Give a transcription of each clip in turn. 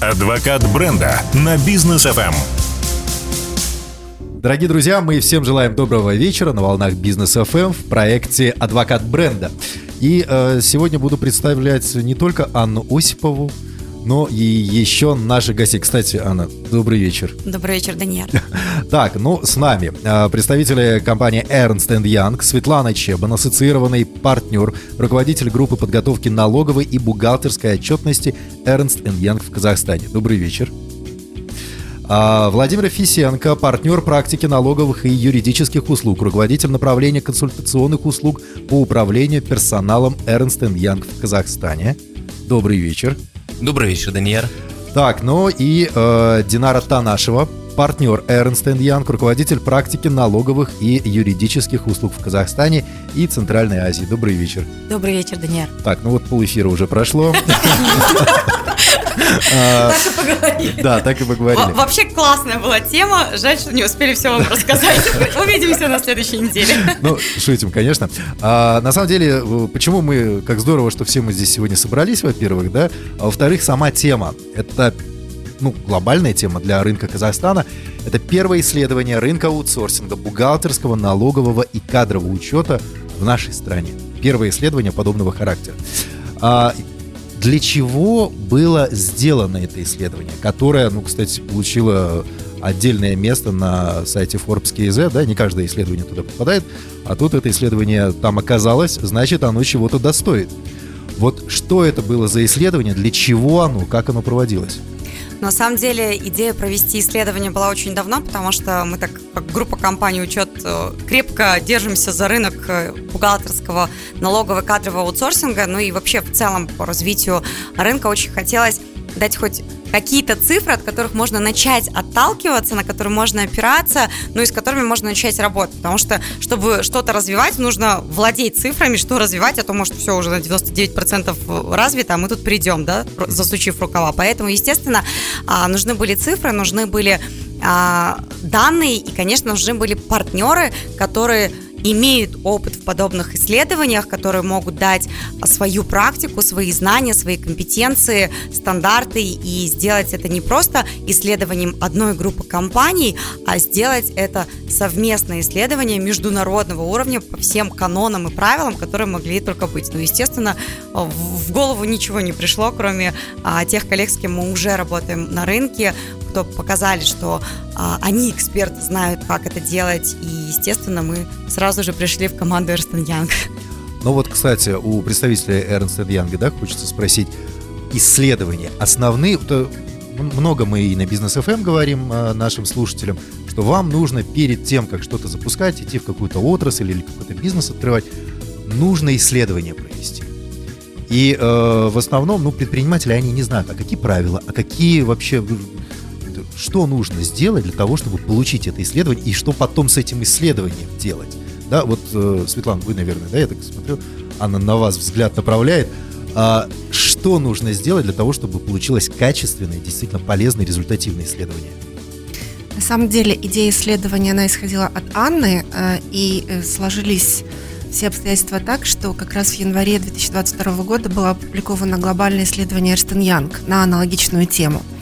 Адвокат бренда на бизнес FM. Дорогие друзья, мы всем желаем доброго вечера на волнах Бизнес FM в проекте «Адвокат бренда». И э, сегодня буду представлять не только Анну Осипову, но и еще наши гости. Кстати, Анна, добрый вечер. Добрый вечер, Даниэль. Так, ну, с нами э, представители компании Ernst Young, Светлана Чебан, ассоциированный партнер, руководитель группы подготовки налоговой и бухгалтерской отчетности Ernst Young в Казахстане. Добрый вечер. А, Владимир Фисенко, партнер практики налоговых и юридических услуг, руководитель направления консультационных услуг по управлению персоналом Ernst Young в Казахстане. Добрый вечер. Добрый вечер, Даниэль. Так, ну и э, Динара Танашева, партнер Ernst Young, руководитель практики налоговых и юридических услуг в Казахстане и Центральной Азии. Добрый вечер. Добрый вечер, Даниэль. Так, ну вот полэфира уже прошло. Так и поговорили. Да, так и поговорили. Вообще классная была тема. Жаль, что не успели все вам рассказать. Увидимся на следующей неделе. Ну, шутим, конечно. А, на самом деле, э, почему мы, как здорово, что все мы здесь сегодня собрались, во-первых, да, а во-вторых, сама тема. Это ну, глобальная тема для рынка Казахстана. Это первое исследование рынка аутсорсинга, бухгалтерского, налогового и кадрового учета в нашей стране. Первое исследование подобного характера. А, для чего было сделано это исследование, которое, ну, кстати, получило отдельное место на сайте Forbes.kz, да, не каждое исследование туда попадает, а тут это исследование там оказалось, значит, оно чего-то достоит. Вот что это было за исследование, для чего оно, как оно проводилось? На самом деле идея провести исследование была очень давно, потому что мы так, как группа компаний «Учет», э, крепко держимся за рынок э, бухгалтерского, налогового, кадрового аутсорсинга, ну и вообще в целом по развитию рынка очень хотелось дать хоть какие-то цифры, от которых можно начать отталкиваться, на которые можно опираться, ну и с которыми можно начать работать. Потому что, чтобы что-то развивать, нужно владеть цифрами, что развивать, а то, может, все уже на 99% развито, а мы тут придем, да, засучив рукава. Поэтому, естественно, а, нужны были цифры, нужны были а, данные, и, конечно, нужны были партнеры, которые имеют опыт в подобных исследованиях, которые могут дать свою практику, свои знания, свои компетенции, стандарты и сделать это не просто исследованием одной группы компаний, а сделать это совместное исследование международного уровня по всем канонам и правилам, которые могли только быть. Ну, естественно, в голову ничего не пришло, кроме а, тех коллег, с кем мы уже работаем на рынке, кто показали, что они эксперты, знают, как это делать, и, естественно, мы сразу же пришли в команду Ernst Young. Ну вот, кстати, у представителя Ernst Young, да, хочется спросить, исследования основные, то много мы и на бизнес FM говорим а, нашим слушателям, что вам нужно перед тем, как что-то запускать, идти в какую-то отрасль или какой-то бизнес открывать, нужно исследование провести. И э, в основном, ну, предприниматели, они не знают, а какие правила, а какие вообще что нужно сделать для того, чтобы получить это исследование, и что потом с этим исследованием делать. Да, вот, э, Светлана, вы, наверное, да, я так смотрю, она на вас взгляд направляет. А, что нужно сделать для того, чтобы получилось качественное, действительно полезное, результативное исследование? На самом деле идея исследования, она исходила от Анны, э, и э, сложились все обстоятельства так, что как раз в январе 2022 года было опубликовано глобальное исследование Эрстен Янг на аналогичную тему –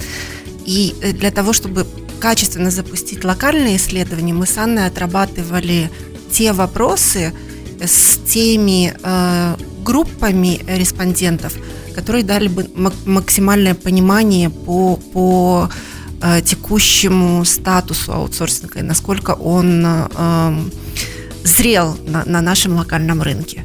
и э, для того, чтобы качественно запустить локальные исследования, мы с Анной отрабатывали те вопросы с теми э, группами респондентов, которые дали бы максимальное понимание по, по э, текущему статусу аутсорсинга и насколько он э, зрел на, на нашем локальном рынке.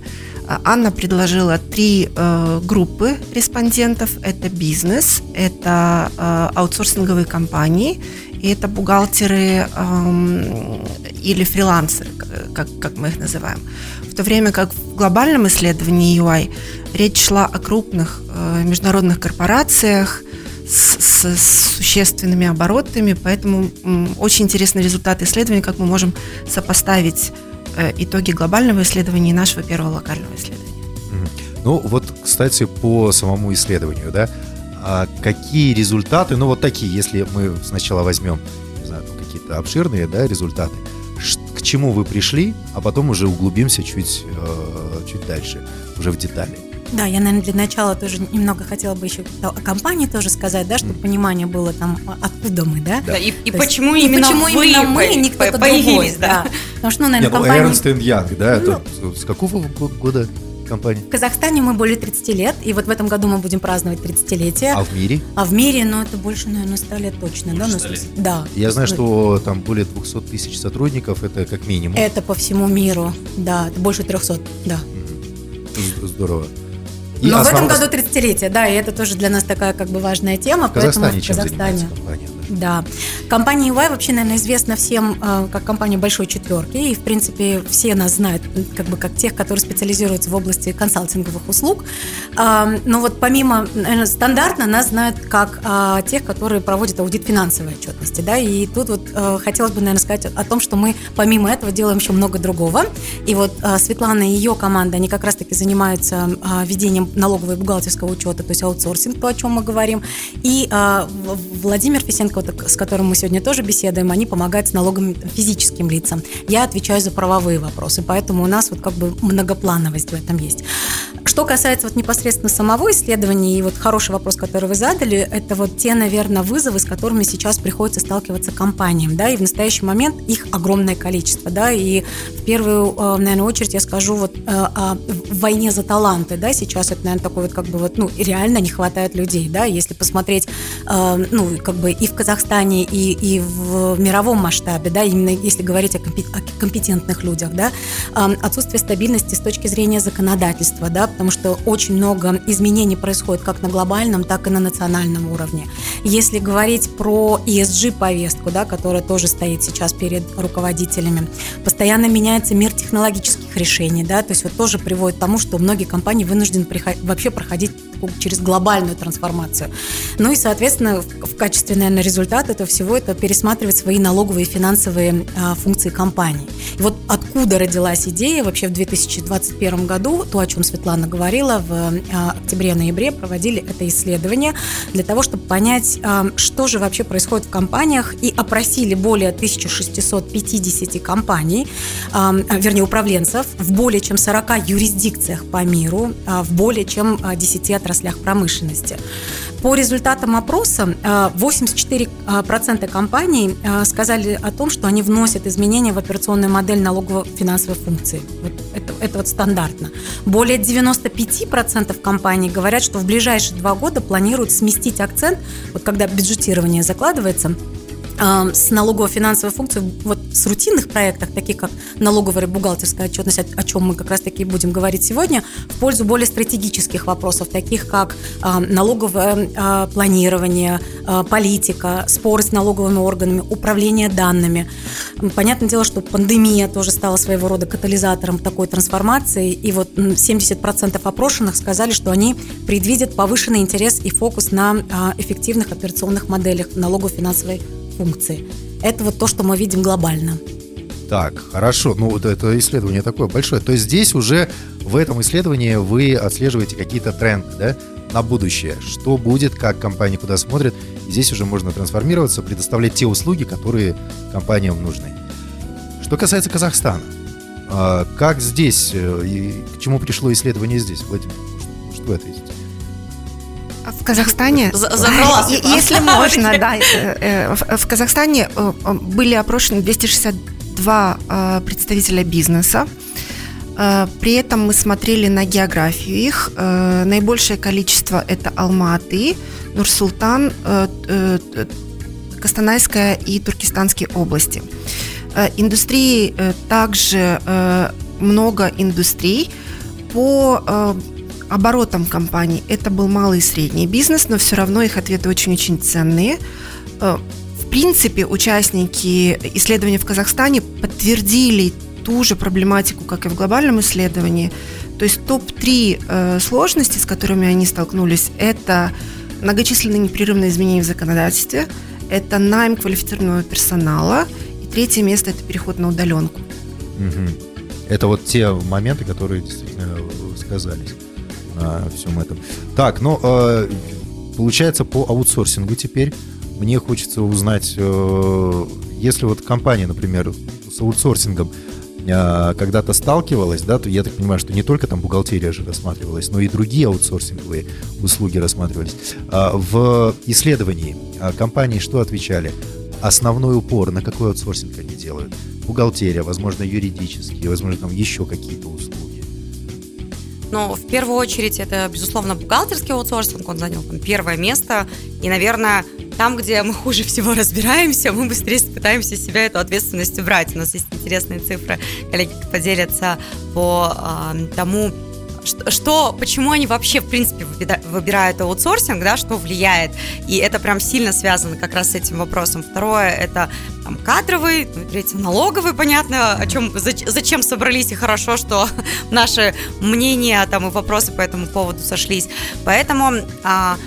Анна предложила три э, группы респондентов. Это бизнес, это э, аутсорсинговые компании и это бухгалтеры э, или фрилансеры, как, как мы их называем. В то время как в глобальном исследовании UI речь шла о крупных э, международных корпорациях, с, с существенными оборотами, поэтому м, очень интересный результат исследования, как мы можем сопоставить Э, итоги глобального исследования и нашего первого локального исследования. Ну вот, кстати, по самому исследованию, да, а какие результаты, ну вот такие, если мы сначала возьмем, не знаю, какие-то обширные, да, результаты, к чему вы пришли, а потом уже углубимся чуть, э, чуть дальше, уже в детали. Да, я, наверное, для начала тоже немного хотела бы еще о компании тоже сказать, да, чтобы понимание было там, откуда мы, да? Да, и, и почему есть, именно почему вы именно мы, не кто-то другой, да. Потому что, ну, наверное, Нет, ну, компания... Ernst Young, да, это Ну. с какого го- года компания? В Казахстане мы более 30 лет, и вот в этом году мы будем праздновать 30-летие. А в мире? А в мире, ну, это больше, наверное, 100 лет точно, да? Больше ну, 100 лет. Да. Я знаю, Ну, что там более 200 тысяч сотрудников, это как минимум. Это по всему миру, да, это больше 300, да. Здорово. Но в этом основ- году 30-летие, да, и это тоже для нас такая как бы важная тема. в Казахстане поэтому в Казахстане. Да? Компания EY вообще, наверное, известна всем э, как компания большой четверки. И, в принципе, все нас знают как бы как тех, которые специализируются в области консалтинговых услуг. А, Но вот помимо, наверное, стандартно нас знают как а, тех, которые проводят аудит финансовой отчетности. Да? И тут вот э, хотелось бы, наверное, сказать о том, что мы помимо этого делаем еще много другого. И вот а, Светлана и ее команда, они как раз-таки занимаются а, ведением налогового и бухгалтерского учета, то есть аутсорсинг, то, о чем мы говорим. И Владимир Фисенко, с которым мы сегодня тоже беседуем, они помогают с налогами физическим лицам. Я отвечаю за правовые вопросы, поэтому у нас вот как бы многоплановость в этом есть. Что касается вот непосредственно самого исследования, и вот хороший вопрос, который вы задали, это вот те, наверное, вызовы, с которыми сейчас приходится сталкиваться компаниям, да, и в настоящий момент их огромное количество, да, и в первую, э, наверное, очередь я скажу вот э, о войне за таланты, да, сейчас это, наверное, такой вот как бы вот, ну, реально не хватает людей, да, если посмотреть, э, ну, как бы и в Казахстане, и, и в мировом масштабе, да, именно если говорить о, компе- о компетентных людях, да, отсутствие стабильности с точки зрения законодательства, да, потому что очень много изменений происходит как на глобальном, так и на национальном уровне. Если говорить про ESG-повестку, да, которая тоже стоит сейчас перед руководителями, постоянно меняется мир технологических решений, да, то есть вот тоже приводит к тому, что многие компании вынуждены вообще проходить через глобальную трансформацию. Ну и, соответственно, в, качестве, наверное, результата этого всего это пересматривать свои налоговые и финансовые а, функции компании. И вот откуда родилась идея вообще в 2021 году, то, о чем Светлана говорила, в а, октябре-ноябре проводили это исследование для того, чтобы понять, а, что же вообще происходит в компаниях, и опросили более 1650 компаний, вернее, управленцев в более чем 40 юрисдикциях по миру, в более чем а, 10 отраслях промышленности. По результатам опроса а, 84% компаний а, сказали о том, что они вносят изменения в операционную модель налогово-финансовой функции. Вот это, это вот стандартно. Более 95% компаний говорят, что в ближайшие два года планируют сместить акцент, вот когда бюджетирование закладывается, с налогово-финансовой функцией вот с рутинных проектов, таких как налоговая и бухгалтерская отчетность, о, чем мы как раз-таки будем говорить сегодня, в пользу более стратегических вопросов, таких как налоговое а, планирование, а, политика, споры с налоговыми органами, управление данными. Понятное дело, что пандемия тоже стала своего рода катализатором такой трансформации, и вот м, 70% опрошенных сказали, что они предвидят повышенный интерес и фокус на а, эффективных операционных моделях налогово-финансовой функции. Это вот то, что мы видим глобально. Так, хорошо. Ну, вот это исследование такое большое. То есть здесь уже в этом исследовании вы отслеживаете какие-то тренды, да, на будущее. Что будет, как компания куда смотрит. Здесь уже можно трансформироваться, предоставлять те услуги, которые компаниям нужны. Что касается Казахстана, а, как здесь, э, и к чему пришло исследование здесь, Владимир? Что- ответите? В Казахстане, За- забрала если можно, да, э, э, в Казахстане э, были опрошены 262 э, представителя бизнеса. При этом мы смотрели на географию их. Наибольшее количество это Алматы, Нур-Султан, Костанайская и Туркестанские области. Индустрии также много индустрий. По э, оборотам компаний это был малый и средний бизнес, но все равно их ответы очень-очень ценные. Э, В принципе, участники исследования в Казахстане подтвердили ту же проблематику, как и в глобальном исследовании. То есть топ-3 э, сложности, с которыми они столкнулись, это многочисленные непрерывные изменения в законодательстве, это найм квалифицированного персонала, и третье место – это переход на удаленку. Это вот те моменты, которые действительно сказались всем этом. Так, ну, э, получается, по аутсорсингу теперь мне хочется узнать, э, если вот компания, например, с аутсорсингом а, когда-то сталкивалась, да, то я так понимаю, что не только там бухгалтерия же рассматривалась, но и другие аутсорсинговые услуги рассматривались. В исследовании компании что отвечали? Основной упор на какой аутсорсинг они делают? Бухгалтерия, возможно, юридические, возможно, там еще какие-то услуги. Ну, в первую очередь, это, безусловно, бухгалтерский аутсорсинг, он занял там первое место, и, наверное, там, где мы хуже всего разбираемся, мы быстрее пытаемся себя эту ответственность убрать. У нас есть интересные цифры, коллеги поделятся по э, тому, что, почему они вообще, в принципе, выбирают аутсорсинг, да, что влияет. И это прям сильно связано как раз с этим вопросом. Второе, это там, кадровый, ну, третье, налоговый, понятно, о чем, зачем собрались, и хорошо, что наши мнения там, и вопросы по этому поводу сошлись. Поэтому... А,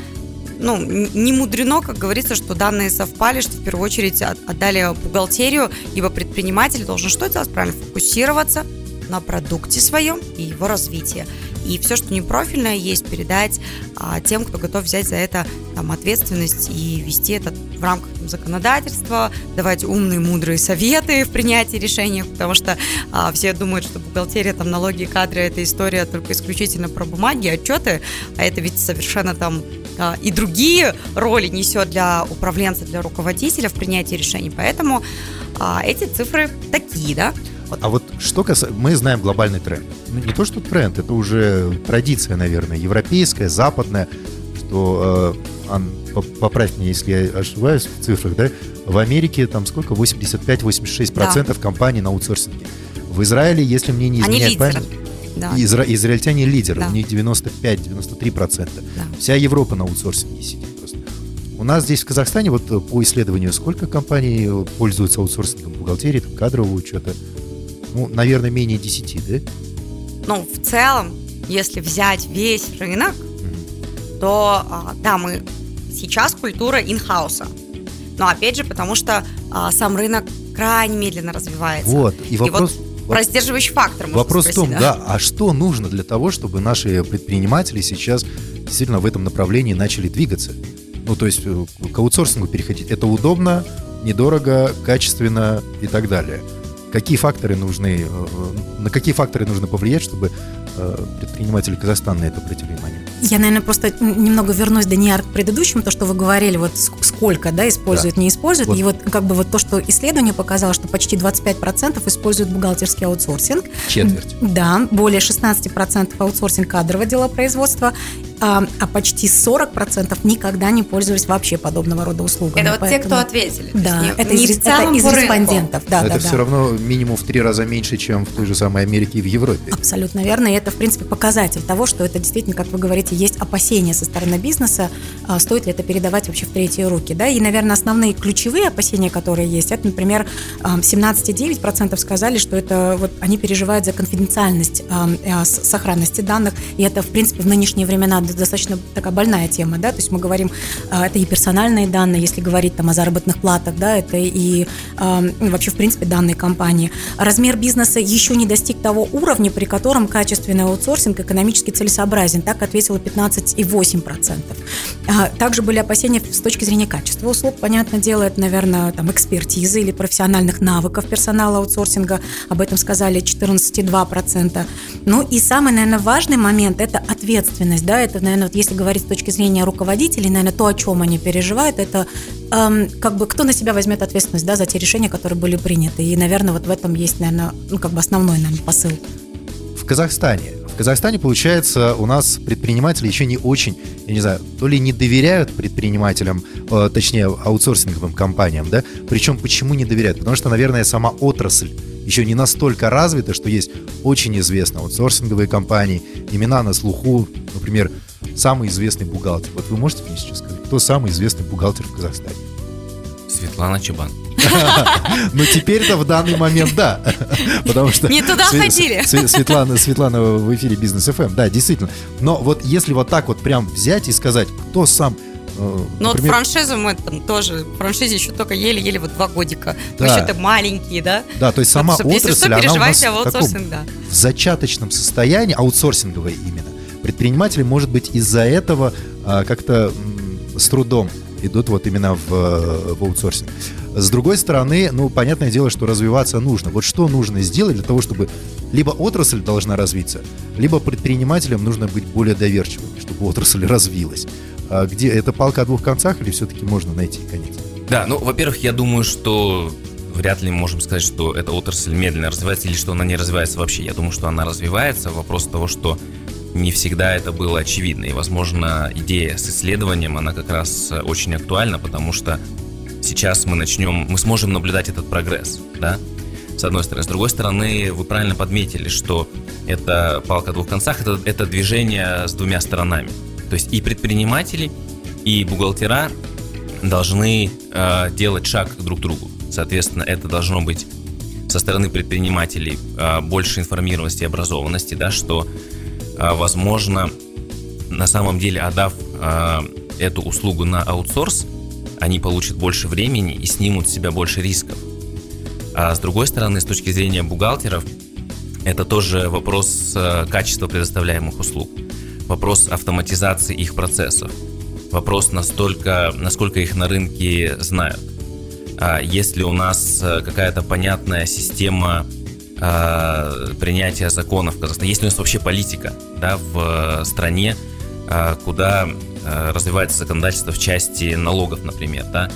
ну, не мудрено, как говорится, что данные совпали, что в первую очередь отдали бухгалтерию, ибо предприниматель должен что делать? Правильно, фокусироваться на продукте своем и его развитии. И все, что не профильное, есть передать а, тем, кто готов взять за это там, ответственность и вести это в рамках там, законодательства, давать умные, мудрые советы в принятии решений, потому что а, все думают, что бухгалтерия, там, налоги кадры – это история только исключительно про бумаги, отчеты, а это ведь совершенно там а, и другие роли несет для управленца, для руководителя в принятии решений. Поэтому а, эти цифры такие, да. А вот что касается... Мы знаем глобальный тренд. Ну, не то, что тренд, это уже традиция, наверное, европейская, западная, что... Э, Ан, поправь меня, если я ошибаюсь в цифрах, да? В Америке там сколько? 85-86% да. компаний на аутсорсинге. В Израиле, если мне не изменяет память... Да. Изра- израильтяне лидеры, да. у них 95-93%. Да. Вся Европа на аутсорсинге сидит просто. У нас здесь в Казахстане, вот по исследованию, сколько компаний пользуются аутсорсингом бухгалтерии, кадрового учета? Ну, наверное, менее 10, да? Ну, в целом, если взять весь рынок, mm-hmm. то, а, да, мы сейчас культура инхауса. Но опять же, потому что а, сам рынок крайне медленно развивается. Вот, и вопрос... И вот про сдерживающий фактор. Вопрос спросить, в том, да? да, а что нужно для того, чтобы наши предприниматели сейчас действительно в этом направлении начали двигаться? Ну, то есть э, к аутсорсингу переходить. Это удобно, недорого, качественно и так далее какие факторы нужны, э, на какие факторы нужно повлиять, чтобы э, предприниматели Казахстана на это обратили внимание? Я, наверное, просто немного вернусь, Даниар, к предыдущему, то, что вы говорили, вот сколько, да, используют, да. не используют. Вот. И вот как бы вот то, что исследование показало, что почти 25% используют бухгалтерский аутсорсинг. Четверть. Да, более 16% аутсорсинг кадрового дела производства а, а почти 40% никогда не пользовались вообще подобного рода услугами. Это вот Поэтому... те, кто ответили. Да, не, это, не из, это из респондентов. Да, это да, все да. равно минимум в три раза меньше, чем в той же самой Америке и в Европе. Абсолютно верно. И это, в принципе, показатель того, что это действительно, как вы говорите, есть опасения со стороны бизнеса, а, стоит ли это передавать вообще в третьи руки. Да? И, наверное, основные ключевые опасения, которые есть, это, например, 17,9% сказали, что это вот они переживают за конфиденциальность э, сохранности данных, и это, в принципе, в нынешние времена достаточно такая больная тема, да, то есть мы говорим, а, это и персональные данные, если говорить там о заработных платах, да, это и вообще, в принципе, данные компании. Размер бизнеса еще не достиг того уровня, при котором качественный аутсорсинг экономически целесообразен, так ответило 15,8%. А, также были опасения с точки зрения качества услуг, понятное дело, это, наверное, там экспертизы или профессиональных навыков персонала аутсорсинга, об этом сказали 14,2%. Ну и самый, наверное, важный момент – это ответственность, да, это, наверное, вот если говорить с точки зрения руководителей, наверное, то, о чем они переживают, это эм, как бы кто на себя возьмет ответственность да, за те решения, которые были приняты. И, наверное, вот в этом есть, наверное, ну, как бы основной, наверное, посыл. В Казахстане в Казахстане, получается, у нас предприниматели еще не очень, я не знаю, то ли не доверяют предпринимателям, э, точнее, аутсорсинговым компаниям, да? Причем почему не доверяют? Потому что, наверное, сама отрасль еще не настолько развита, что есть очень известные аутсорсинговые компании, имена на слуху, например, самый известный бухгалтер. Вот вы можете мне сейчас сказать, кто самый известный бухгалтер в Казахстане? Светлана Чебан. Ну, теперь-то в данный момент да. Потому что... Не туда ходили. Светлана, Светлана в эфире Бизнес ФМ. Эм». Да, действительно. Но вот если вот так вот прям взять и сказать, кто сам э, ну вот франшизу мы там тоже, франшизе еще только еле-еле вот два годика. Да. Мы еще-то маленькие, да? Да, то есть сама вот, отрасль, что, она у нас в, таком, да. в зачаточном состоянии, аутсорсинговая именно. Предприниматели, может быть, из-за этого а, как-то с трудом идут вот именно в, в аутсорсинг. С другой стороны, ну, понятное дело, что развиваться нужно. Вот что нужно сделать для того, чтобы либо отрасль должна развиться, либо предпринимателям нужно быть более доверчивыми, чтобы отрасль развилась. А где это палка о двух концах или все-таки можно найти конец? Да, ну, во-первых, я думаю, что вряд ли мы можем сказать, что эта отрасль медленно развивается или что она не развивается вообще. Я думаю, что она развивается. Вопрос того, что не всегда это было очевидно. И, возможно, идея с исследованием, она как раз очень актуальна, потому что сейчас мы начнем, мы сможем наблюдать этот прогресс, да, с одной стороны. С другой стороны, вы правильно подметили, что это палка о двух концах, это, это движение с двумя сторонами. То есть и предприниматели, и бухгалтера должны э, делать шаг друг к другу. Соответственно, это должно быть со стороны предпринимателей э, больше информированности и образованности, да, что, э, возможно, на самом деле, отдав э, эту услугу на аутсорс, они получат больше времени и снимут с себя больше рисков. А с другой стороны, с точки зрения бухгалтеров, это тоже вопрос э, качества предоставляемых услуг, вопрос автоматизации их процессов, вопрос настолько, насколько их на рынке знают. А есть ли у нас какая-то понятная система э, принятия законов в Казахстане? Есть ли у нас вообще политика да, в стране, куда Э, развивается законодательство в части налогов, например, да.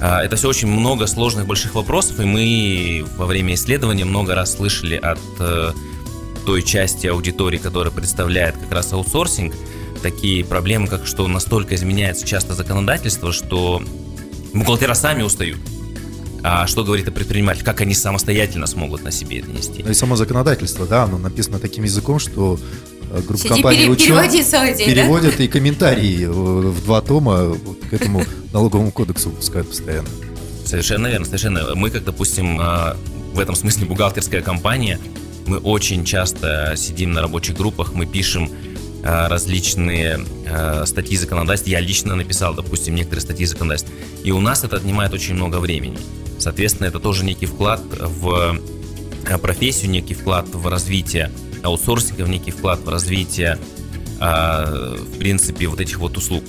Это все очень много сложных больших вопросов, и мы во время исследования много раз слышали от э, той части аудитории, которая представляет как раз аутсорсинг, такие проблемы, как что настолько изменяется часто законодательство, что бухгалтера сами устают. А что говорит о предпринимателях? Как они самостоятельно смогут на себе это нести? Ну и само законодательство, да, оно написано таким языком, что Э, группа Сиди, компаний пере, учет целый день, переводят да? и комментарии в два тома к этому налоговому кодексу выпускают постоянно. Совершенно верно, совершенно. Мы, как, допустим, а, в этом смысле бухгалтерская компания, мы очень часто сидим на рабочих группах, мы пишем различные а, статьи законодательства. Я лично написал, допустим, некоторые статьи законодательства. И у нас это отнимает очень много времени. Соответственно, это тоже некий вклад в профессию, некий вклад в развитие аутсорсинга, в некий вклад в развитие, в принципе, вот этих вот услуг.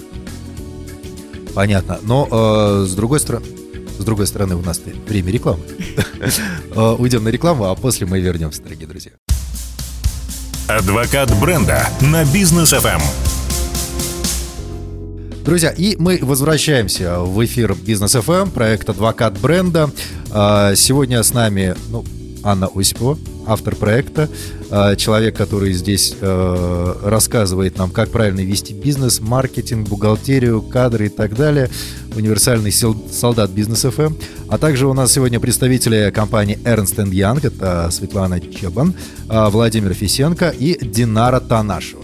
Понятно. Но э, с другой стороны, с другой стороны, у нас время рекламы. Э, уйдем на рекламу, а после мы вернемся, дорогие друзья. Адвокат бренда на бизнес FM. Друзья, и мы возвращаемся в эфир Бизнес FM, проект Адвокат бренда. Э, сегодня с нами ну, Анна Осипова, автор проекта, э, человек, который здесь э, рассказывает нам, как правильно вести бизнес, маркетинг, бухгалтерию, кадры и так далее. Универсальный солдат бизнес ФМ. А также у нас сегодня представители компании Ernst Young, это Светлана Чебан, э, Владимир Фисенко и Динара Танашева.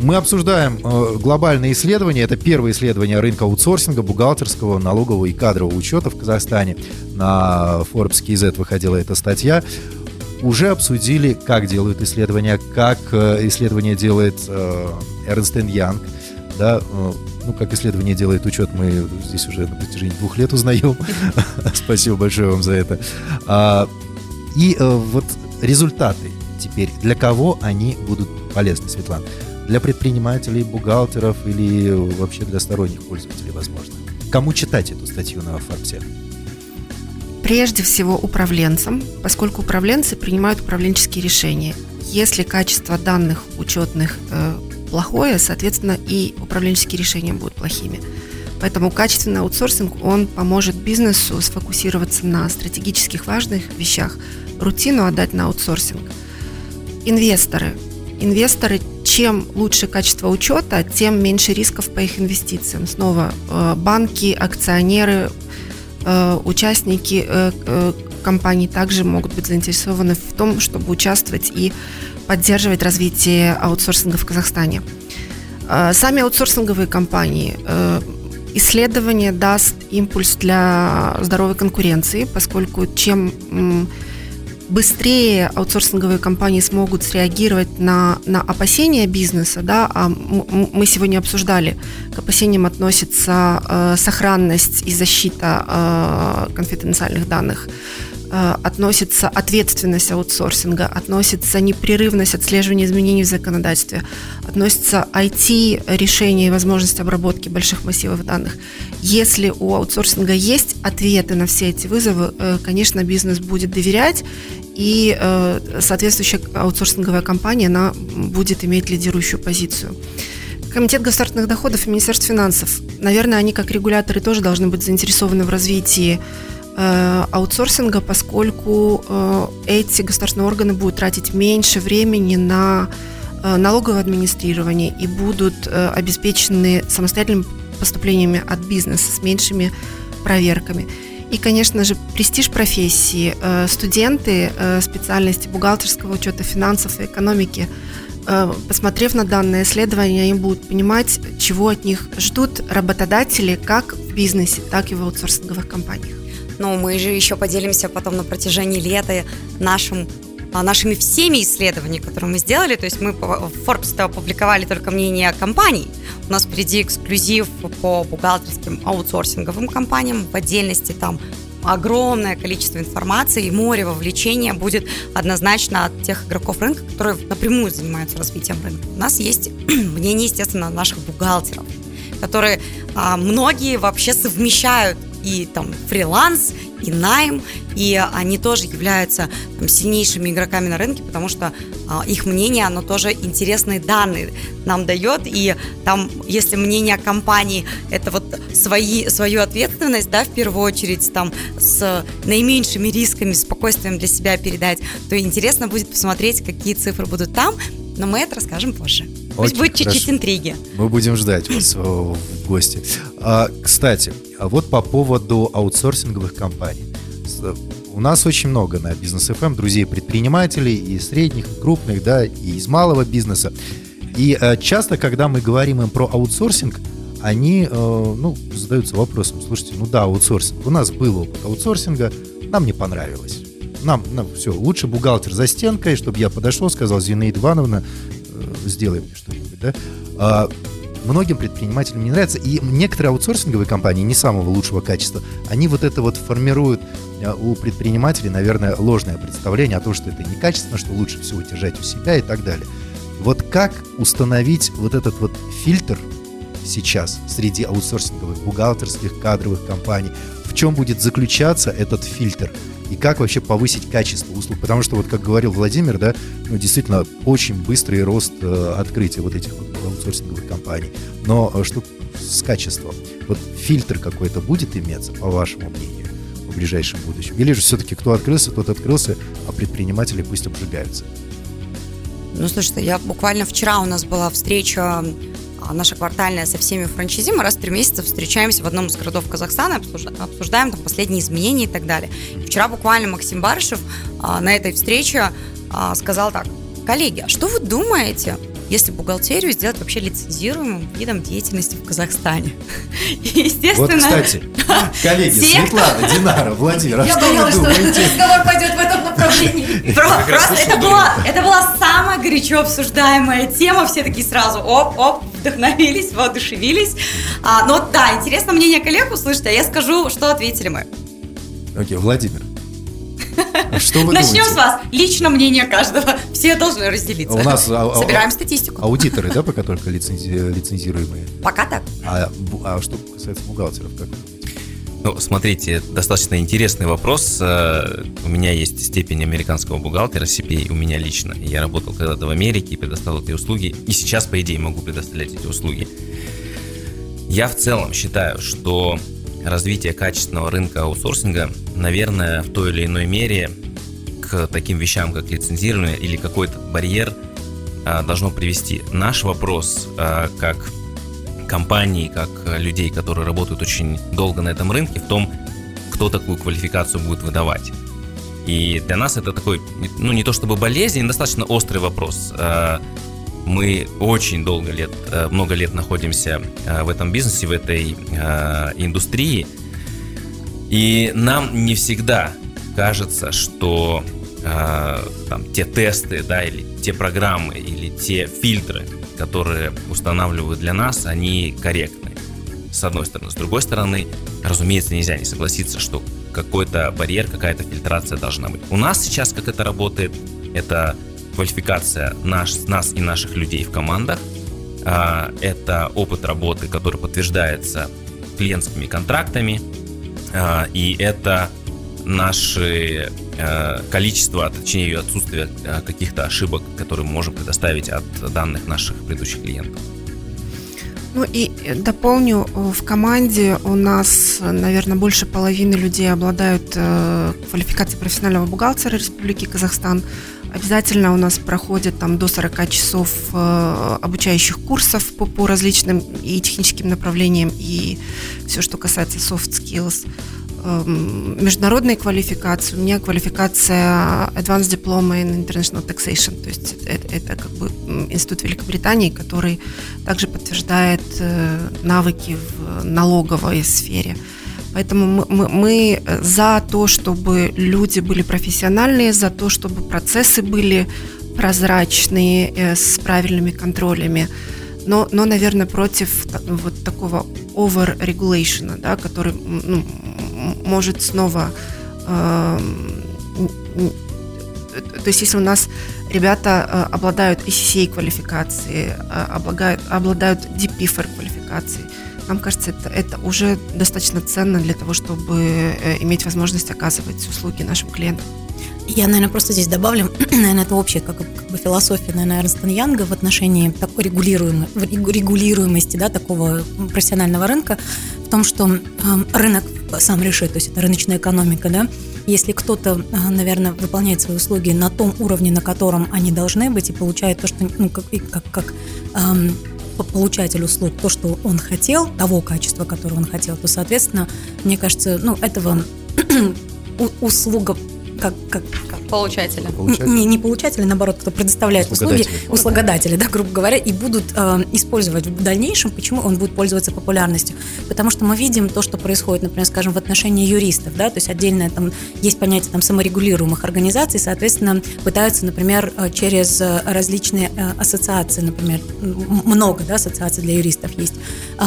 Мы обсуждаем глобальные исследования. Это первое исследование рынка аутсорсинга, бухгалтерского, налогового и кадрового учета в Казахстане. На Forbes KZ выходила эта статья уже обсудили, как делают исследования, как э, исследование делает э, Эрнст Янг, да, э, ну, как исследование делает учет, мы здесь уже на протяжении двух лет узнаем. Спасибо большое вам за это. А, и вот результаты теперь, для кого они будут полезны, Светлана? Для предпринимателей, бухгалтеров или вообще для сторонних пользователей, возможно? Кому читать эту статью на Форбсе? Прежде всего управленцам, поскольку управленцы принимают управленческие решения. Если качество данных учетных э, плохое, соответственно, и управленческие решения будут плохими. Поэтому качественный аутсорсинг, он поможет бизнесу сфокусироваться на стратегических важных вещах, рутину отдать на аутсорсинг. Инвесторы. Инвесторы, чем лучше качество учета, тем меньше рисков по их инвестициям. Снова э, банки, акционеры, Э, участники э, компаний также могут быть заинтересованы в том, чтобы участвовать и поддерживать развитие аутсорсинга в Казахстане. Сами аутсорсинговые компании исследование даст импульс для здоровой конкуренции, поскольку чем быстрее аутсорсинговые компании смогут среагировать на, на опасения бизнеса, да, а мы сегодня обсуждали, к опасениям относится э, сохранность и защита э, конфиденциальных данных относится ответственность аутсорсинга, относится непрерывность отслеживания изменений в законодательстве, относится IT-решение и возможность обработки больших массивов данных. Если у аутсорсинга есть ответы на все эти вызовы, э, конечно, бизнес будет доверять, и соответствующая аутсорсинговая компания, она будет иметь лидирующую позицию. Комитет государственных доходов и Министерство финансов, наверное, они как регуляторы тоже должны быть заинтересованы в развитии э, аутсорсинга, поскольку э, эти государственные органы будут тратить меньше времени на э, налоговое администрирование и будут э, обеспечены самостоятельными поступлениями от бизнеса с меньшими проверками. И, конечно же, престиж профессии. Э, студенты э, специальности бухгалтерского учета финансов и экономики – Э, посмотрев на данное исследование, им будут понимать, чего от них ждут работодатели как в бизнесе, так и в аутсорсинговых компаниях. Ну, мы же еще поделимся потом на протяжении лета нашим а, нашими всеми исследованиями, которые мы сделали. То есть мы в Forbes опубликовали только мнение компаний. У нас впереди эксклюзив по бухгалтерским аутсорсинговым компаниям. В отдельности там огромное количество информации и море вовлечения будет однозначно от тех игроков рынка, которые напрямую занимаются развитием рынка. У нас есть мнение, естественно, наших бухгалтеров, которые а, многие вообще совмещают и там фриланс, и найм, и они тоже являются там, сильнейшими игроками на рынке, потому что а, их мнение, оно тоже интересные данные нам дает, и там, если мнение компании это вот свои, свою ответственность, да, в первую очередь, там, с наименьшими рисками, спокойствием для себя передать, то интересно будет посмотреть, какие цифры будут там, но мы это расскажем позже. Пусть будет чуть-чуть интриги. Мы будем ждать вас в гости. А, кстати, а вот по поводу аутсорсинговых компаний. У нас очень много на бизнес FM эм друзей-предпринимателей и средних, и крупных, да, и из малого бизнеса. И э, часто, когда мы говорим им про аутсорсинг, они, э, ну, задаются вопросом, слушайте, ну да, аутсорсинг. У нас был опыт аутсорсинга, нам не понравилось. Нам, нам все, лучше бухгалтер за стенкой, чтобы я подошел, сказал, Зинаида Ивановна, э, сделай мне что-нибудь, да. Многим предпринимателям не нравится. И некоторые аутсорсинговые компании не самого лучшего качества, они вот это вот формируют э, у предпринимателей, наверное, ложное представление о том, что это некачественно, что лучше всего держать у себя и так далее. Вот как установить вот этот вот фильтр сейчас среди аутсорсинговых, бухгалтерских, кадровых компаний? В чем будет заключаться этот фильтр? и как вообще повысить качество услуг. Потому что, вот как говорил Владимир, да, ну, действительно, очень быстрый рост э, открытия вот этих вот аутсорсинговых компаний. Но э, что с качеством? Вот фильтр какой-то будет иметься, по вашему мнению, в ближайшем будущем? Или же все-таки кто открылся, тот открылся, а предприниматели пусть обжигаются? Ну, слушайте, я буквально вчера у нас была встреча а, наша квартальная со всеми франчайзи. Мы раз в три месяца встречаемся в одном из городов Казахстана, обсуждаем там последние изменения и так далее. И вчера буквально Максим Барышев а, на этой встрече а, сказал так, коллеги, а что вы думаете если бухгалтерию сделать вообще лицензируемым видом деятельности в Казахстане. Естественно. Вот, кстати, коллеги, те, Светлана, Динара, Владимир, а Я что боялась, вы думаете? что разговор пойдет в этом направлении. Просто это была, это была самая горячо обсуждаемая тема. Все такие сразу оп-оп, вдохновились, воодушевились. А, но да, интересно мнение коллег услышать, а я скажу, что ответили мы. Окей, Владимир, что вы Начнем думаете? с вас. Лично мнение каждого. Все должны разделиться. У нас а, а, Собираем статистику. Аудиторы, да, пока только лицензи... лицензируемые? Пока так. А, а что касается бухгалтеров, как? Ну, смотрите, достаточно интересный вопрос. Э, у меня есть степень американского бухгалтера, CPA, у меня лично. Я работал когда-то в Америке и предоставил эти услуги. И сейчас, по идее, могу предоставлять эти услуги. Я в целом считаю, что развитие качественного рынка аутсорсинга, наверное, в той или иной мере таким вещам, как лицензирование или какой-то барьер а, должно привести. Наш вопрос а, как компании, как людей, которые работают очень долго на этом рынке, в том, кто такую квалификацию будет выдавать. И для нас это такой, ну не то чтобы болезнь, достаточно острый вопрос. А, мы очень долго лет, много лет находимся в этом бизнесе, в этой индустрии, и нам не всегда кажется, что там, те тесты, да, или те программы, или те фильтры, которые устанавливают для нас, они корректны. С одной стороны. С другой стороны, разумеется, нельзя не согласиться, что какой-то барьер, какая-то фильтрация должна быть. У нас сейчас как это работает, это квалификация наш, нас и наших людей в командах, а, это опыт работы, который подтверждается клиентскими контрактами, а, и это наше э, количество, а точнее отсутствие э, каких-то ошибок, которые мы можем предоставить от данных наших предыдущих клиентов. Ну и дополню, в команде у нас, наверное, больше половины людей обладают э, квалификацией профессионального бухгалтера Республики Казахстан. Обязательно у нас проходят там до 40 часов э, обучающих курсов по, по различным и техническим направлениям, и все, что касается soft skills. Эм, международной квалификации. У меня квалификация Advanced Diploma in International Taxation, то есть это, это как бы институт Великобритании, который также подтверждает э, навыки в налоговой сфере. Поэтому мы, мы, мы за то, чтобы люди были профессиональные, за то, чтобы процессы были прозрачные, э, с правильными контролями. Но, но, наверное, против вот такого over-regulation, да, который ну, может снова... Э, то есть если у нас ребята э, обладают ECCA квалификацией, э, обладают, обладают DPFR квалификацией, нам кажется, это, это уже достаточно ценно для того, чтобы э, иметь возможность оказывать услуги нашим клиентам. Я, наверное, просто здесь добавлю, наверное, это общая как, как бы философия, наверное, Эрнста Янга в отношении такой регулируемой, регулируемости, да, такого профессионального рынка, в том, что э, рынок сам решит, то есть это рыночная экономика, да, если кто-то, э, наверное, выполняет свои услуги на том уровне, на котором они должны быть, и получает то, что, ну, как, как, как эм, получатель услуг то, что он хотел, того качества, которое он хотел, то, соответственно, мне кажется, ну, этого услуга как, как, как получателя. Не, не получателя, наоборот, кто предоставляет услуги, услугодатели, да, грубо говоря, и будут э, использовать в дальнейшем, почему он будет пользоваться популярностью. Потому что мы видим то, что происходит, например, скажем, в отношении юристов, да, то есть отдельно там есть понятие там саморегулируемых организаций, соответственно, пытаются, например, э, через э, различные э, ассоциации, например, много, да, ассоциаций для юристов есть.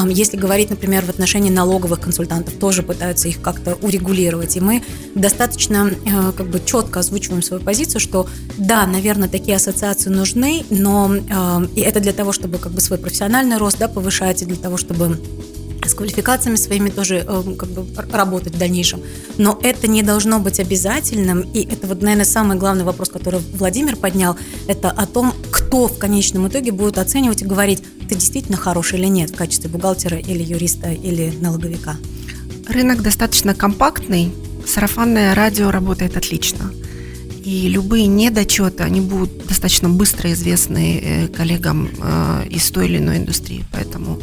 Если говорить, например, в отношении налоговых консультантов, тоже пытаются их как-то урегулировать, и мы достаточно как бы четко озвучиваем свою позицию, что да, наверное, такие ассоциации нужны, но э, и это для того, чтобы как бы свой профессиональный рост да, повышать, и для того, чтобы с квалификациями своими тоже э, как бы работать в дальнейшем. Но это не должно быть обязательным. И это вот, наверное, самый главный вопрос, который Владимир поднял, это о том, кто в конечном итоге будет оценивать и говорить, ты действительно хороший или нет в качестве бухгалтера или юриста или налоговика. Рынок достаточно компактный, сарафанное радио работает отлично. И любые недочеты, они будут достаточно быстро известны э, коллегам э, из той или иной индустрии. Поэтому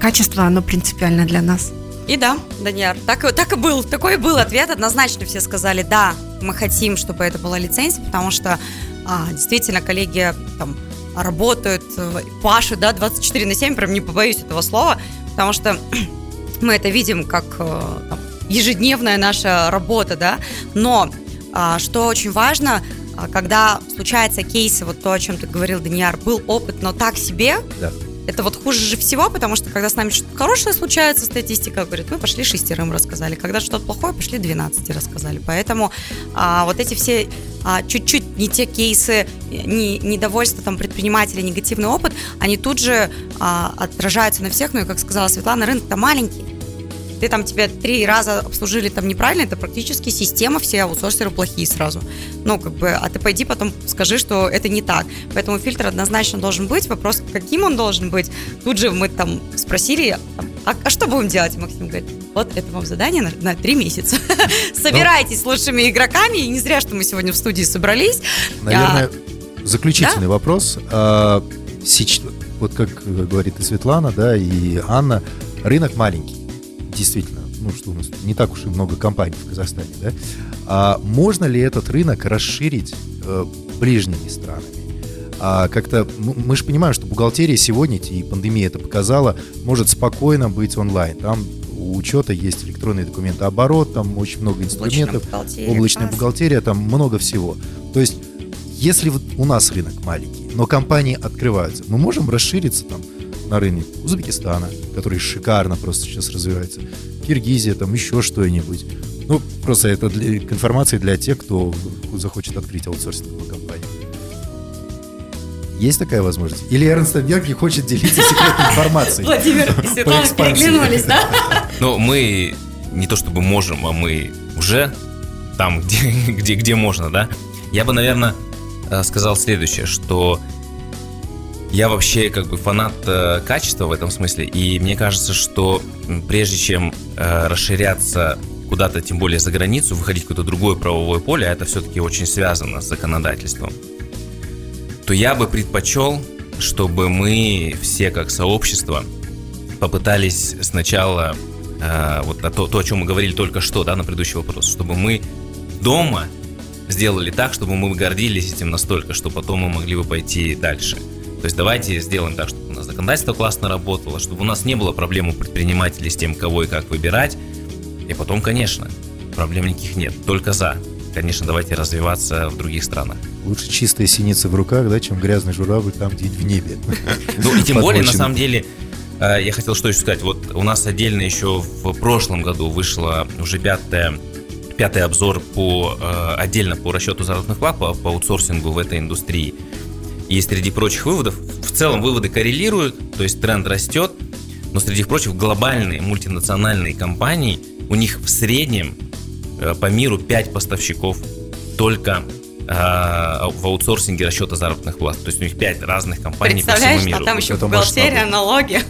качество, оно принципиально для нас. И да, Даниар, так, так и был, такой был ответ, однозначно все сказали, да, мы хотим, чтобы это была лицензия, потому что а, действительно коллеги там работают, э, пашут, да, 24 на 7, прям не побоюсь этого слова, потому что мы это видим как там, ежедневная наша работа, да, но а, что очень важно, а, когда случаются кейсы, вот то, о чем ты говорил, Даниар, был опыт, но так себе, да. Это вот хуже же всего, потому что когда с нами что-то хорошее случается, статистика говорит, мы пошли шестерым рассказали. Когда что-то плохое, пошли 12 рассказали. Поэтому а, вот эти все а, чуть-чуть не те кейсы, не, недовольство там предпринимателей, негативный опыт, они тут же а, отражаются на всех. Ну и, как сказала Светлана, рынок-то маленький ты там тебя три раза обслужили там неправильно, это практически система, все аутсорсеры плохие сразу. Ну, как бы, а ты пойди потом скажи, что это не так. Поэтому фильтр однозначно должен быть. Вопрос, каким он должен быть. Тут же мы там спросили, а, а что будем делать? Максим говорит, вот это вам задание на, на три месяца. Собирайтесь с лучшими игроками. И не зря, что мы сегодня в студии собрались. Наверное, а, заключительный вопрос. А, вот как говорит и Светлана, да, и Анна, рынок маленький действительно, ну что у нас не так уж и много компаний в Казахстане, да, а можно ли этот рынок расширить э, ближними странами? А как-то мы же понимаем, что бухгалтерия сегодня, и пандемия это показала, может спокойно быть онлайн. Там у учета есть электронные документы оборот, там очень много инструментов, бухгалтерия, облачная бухгалтерия, там много всего. То есть, если вот у нас рынок маленький, но компании открываются, мы можем расшириться там на рынок Узбекистана, который шикарно просто сейчас развивается, Киргизия, там еще что-нибудь. Ну, просто это для, информация для тех, кто захочет открыть аутсорсинговую компанию. Есть такая возможность? Или Эрнст Янг не хочет делиться секретной информацией? Владимир и Светлана переглянулись, да? Ну, мы не то чтобы можем, а мы уже там, где, где, где можно, да? Я бы, наверное, э, сказал следующее, что я вообще как бы фанат э, качества в этом смысле, и мне кажется, что прежде чем э, расширяться куда-то, тем более за границу, выходить в какое-то другое правовое поле, а это все-таки очень связано с законодательством, то я бы предпочел, чтобы мы все как сообщество попытались сначала э, вот то, то, о чем мы говорили только что, да, на предыдущий вопрос, чтобы мы дома сделали так, чтобы мы гордились этим настолько, что потом мы могли бы пойти дальше. То есть давайте сделаем так, чтобы у нас законодательство классно работало, чтобы у нас не было проблем у предпринимателей с тем, кого и как выбирать. И потом, конечно, проблем никаких нет, только за. Конечно, давайте развиваться в других странах. Лучше чистая синица в руках, да, чем грязный журавль там где-нибудь в небе. Ну и тем более, на самом деле, э, я хотел что еще сказать. Вот у нас отдельно еще в прошлом году вышла уже пятая пятый обзор по, э, отдельно по расчету заработных плат, по, по аутсорсингу в этой индустрии. И среди прочих выводов, в целом выводы коррелируют, то есть тренд растет, но среди прочих глобальные мультинациональные компании, у них в среднем э, по миру 5 поставщиков только э, в аутсорсинге расчета заработных плат. То есть у них 5 разных компаний по всему миру. а там еще бухгалтерия, налоги.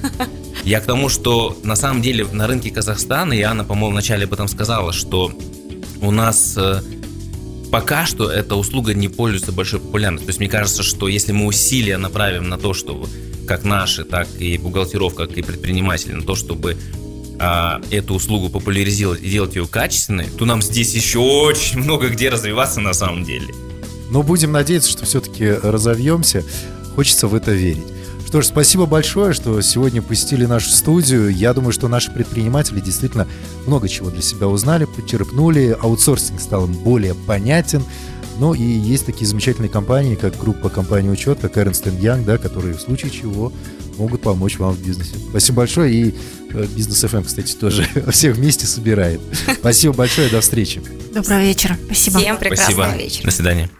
Я к тому, что на самом деле на рынке Казахстана, и Анна, по-моему, вначале об этом сказала, что у нас э, пока что эта услуга не пользуется большой популярностью. То есть мне кажется, что если мы усилия направим на то, чтобы как наши, так и бухгалтеров, как и предприниматели, на то, чтобы а, эту услугу популяризировать и делать ее качественной, то нам здесь еще очень много где развиваться на самом деле. Но будем надеяться, что все-таки разовьемся. Хочется в это верить. Что ж, спасибо большое, что сегодня посетили нашу студию. Я думаю, что наши предприниматели действительно много чего для себя узнали, почерпнули. Аутсорсинг стал им более понятен. Ну и есть такие замечательные компании, как группа компании учет, как Ernst Young, да, которые в случае чего могут помочь вам в бизнесе. Спасибо большое. И э, Бизнес FM, кстати, тоже всех вместе собирает. Спасибо большое. До встречи. Доброго вечера. Спасибо. Всем прекрасного Спасибо. вечера. До свидания.